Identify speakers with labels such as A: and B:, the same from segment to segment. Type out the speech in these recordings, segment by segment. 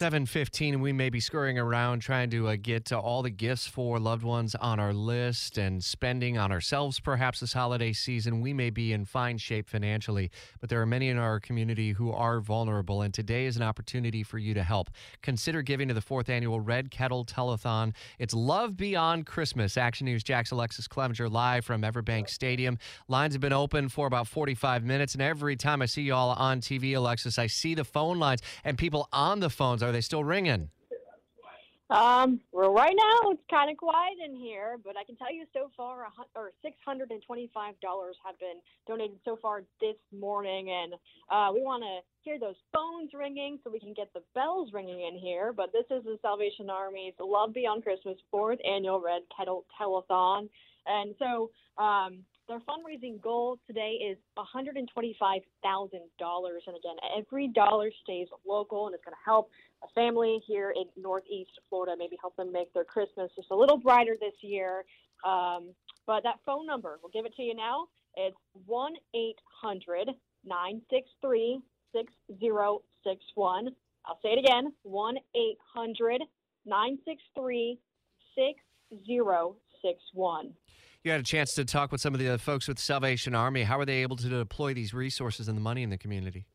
A: 715 we may be scurrying around trying to uh, get to all the gifts for loved ones on our list and spending on ourselves perhaps this holiday season. We may be in fine shape financially but there are many in our community who are vulnerable and today is an opportunity for you to help. Consider giving to the fourth annual red kettle telethon. It's love beyond christmas. Action news Jax Alexus Cleavenger live from everbank stadium. Lines have been open for about 45 minutes and every time i see you all on tv alexis i see the phone lines and people on the phones are they still ringing?
B: Um, well, right now it's kind of quiet in here, but I can tell you so far, or six hundred and twenty-five dollars have been donated so far this morning, and uh, we want to hear those phones ringing so we can get the bells ringing in here. But this is the Salvation Army's Love Beyond Christmas fourth annual Red Kettle Telethon, and so um, their fundraising goal today is $125,000. And again, every dollar stays local and it's going to help a family here in Northeast Florida, maybe help them make their Christmas just a little brighter this year. Um, but that phone number, we'll give it to you now. It's 1 800 963 6061. I'll say it again 1 800 963 6061.
A: You had a chance to talk with some of the folks with Salvation Army. How are they able to deploy these resources and the money in the community?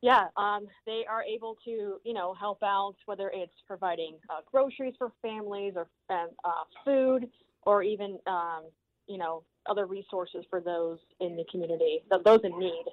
B: Yeah, um, they are able to, you know, help out whether it's providing uh, groceries for families or uh, food, or even, um, you know, other resources for those in the community, those in need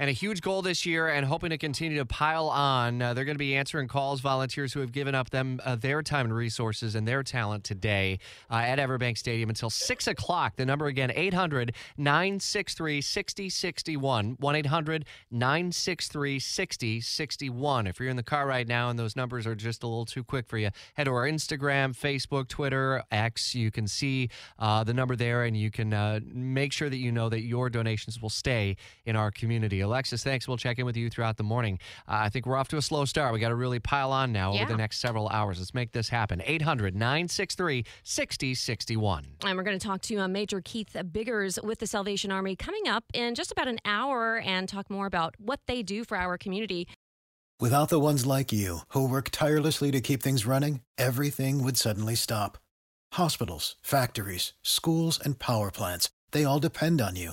A: and a huge goal this year and hoping to continue to pile on. Uh, they're going to be answering calls, volunteers who have given up them uh, their time and resources and their talent today uh, at Everbank Stadium until 6 o'clock. The number again, 800 963 6061. 1 800 963 6061. If you're in the car right now and those numbers are just a little too quick for you, head to our Instagram, Facebook, Twitter, X. You can see uh, the number there and you can uh, make sure that you know that your donations will stay in our community. Alexus, thanks. We'll check in with you throughout the morning. Uh, I think we're off to a slow start. We got to really pile on now yeah. over the next several hours. Let's make this happen. 800 963 6061.
C: And we're going to talk to uh, Major Keith Biggers with the Salvation Army coming up in just about an hour and talk more about what they do for our community.
D: Without the ones like you who work tirelessly to keep things running, everything would suddenly stop. Hospitals, factories, schools, and power plants, they all depend on you.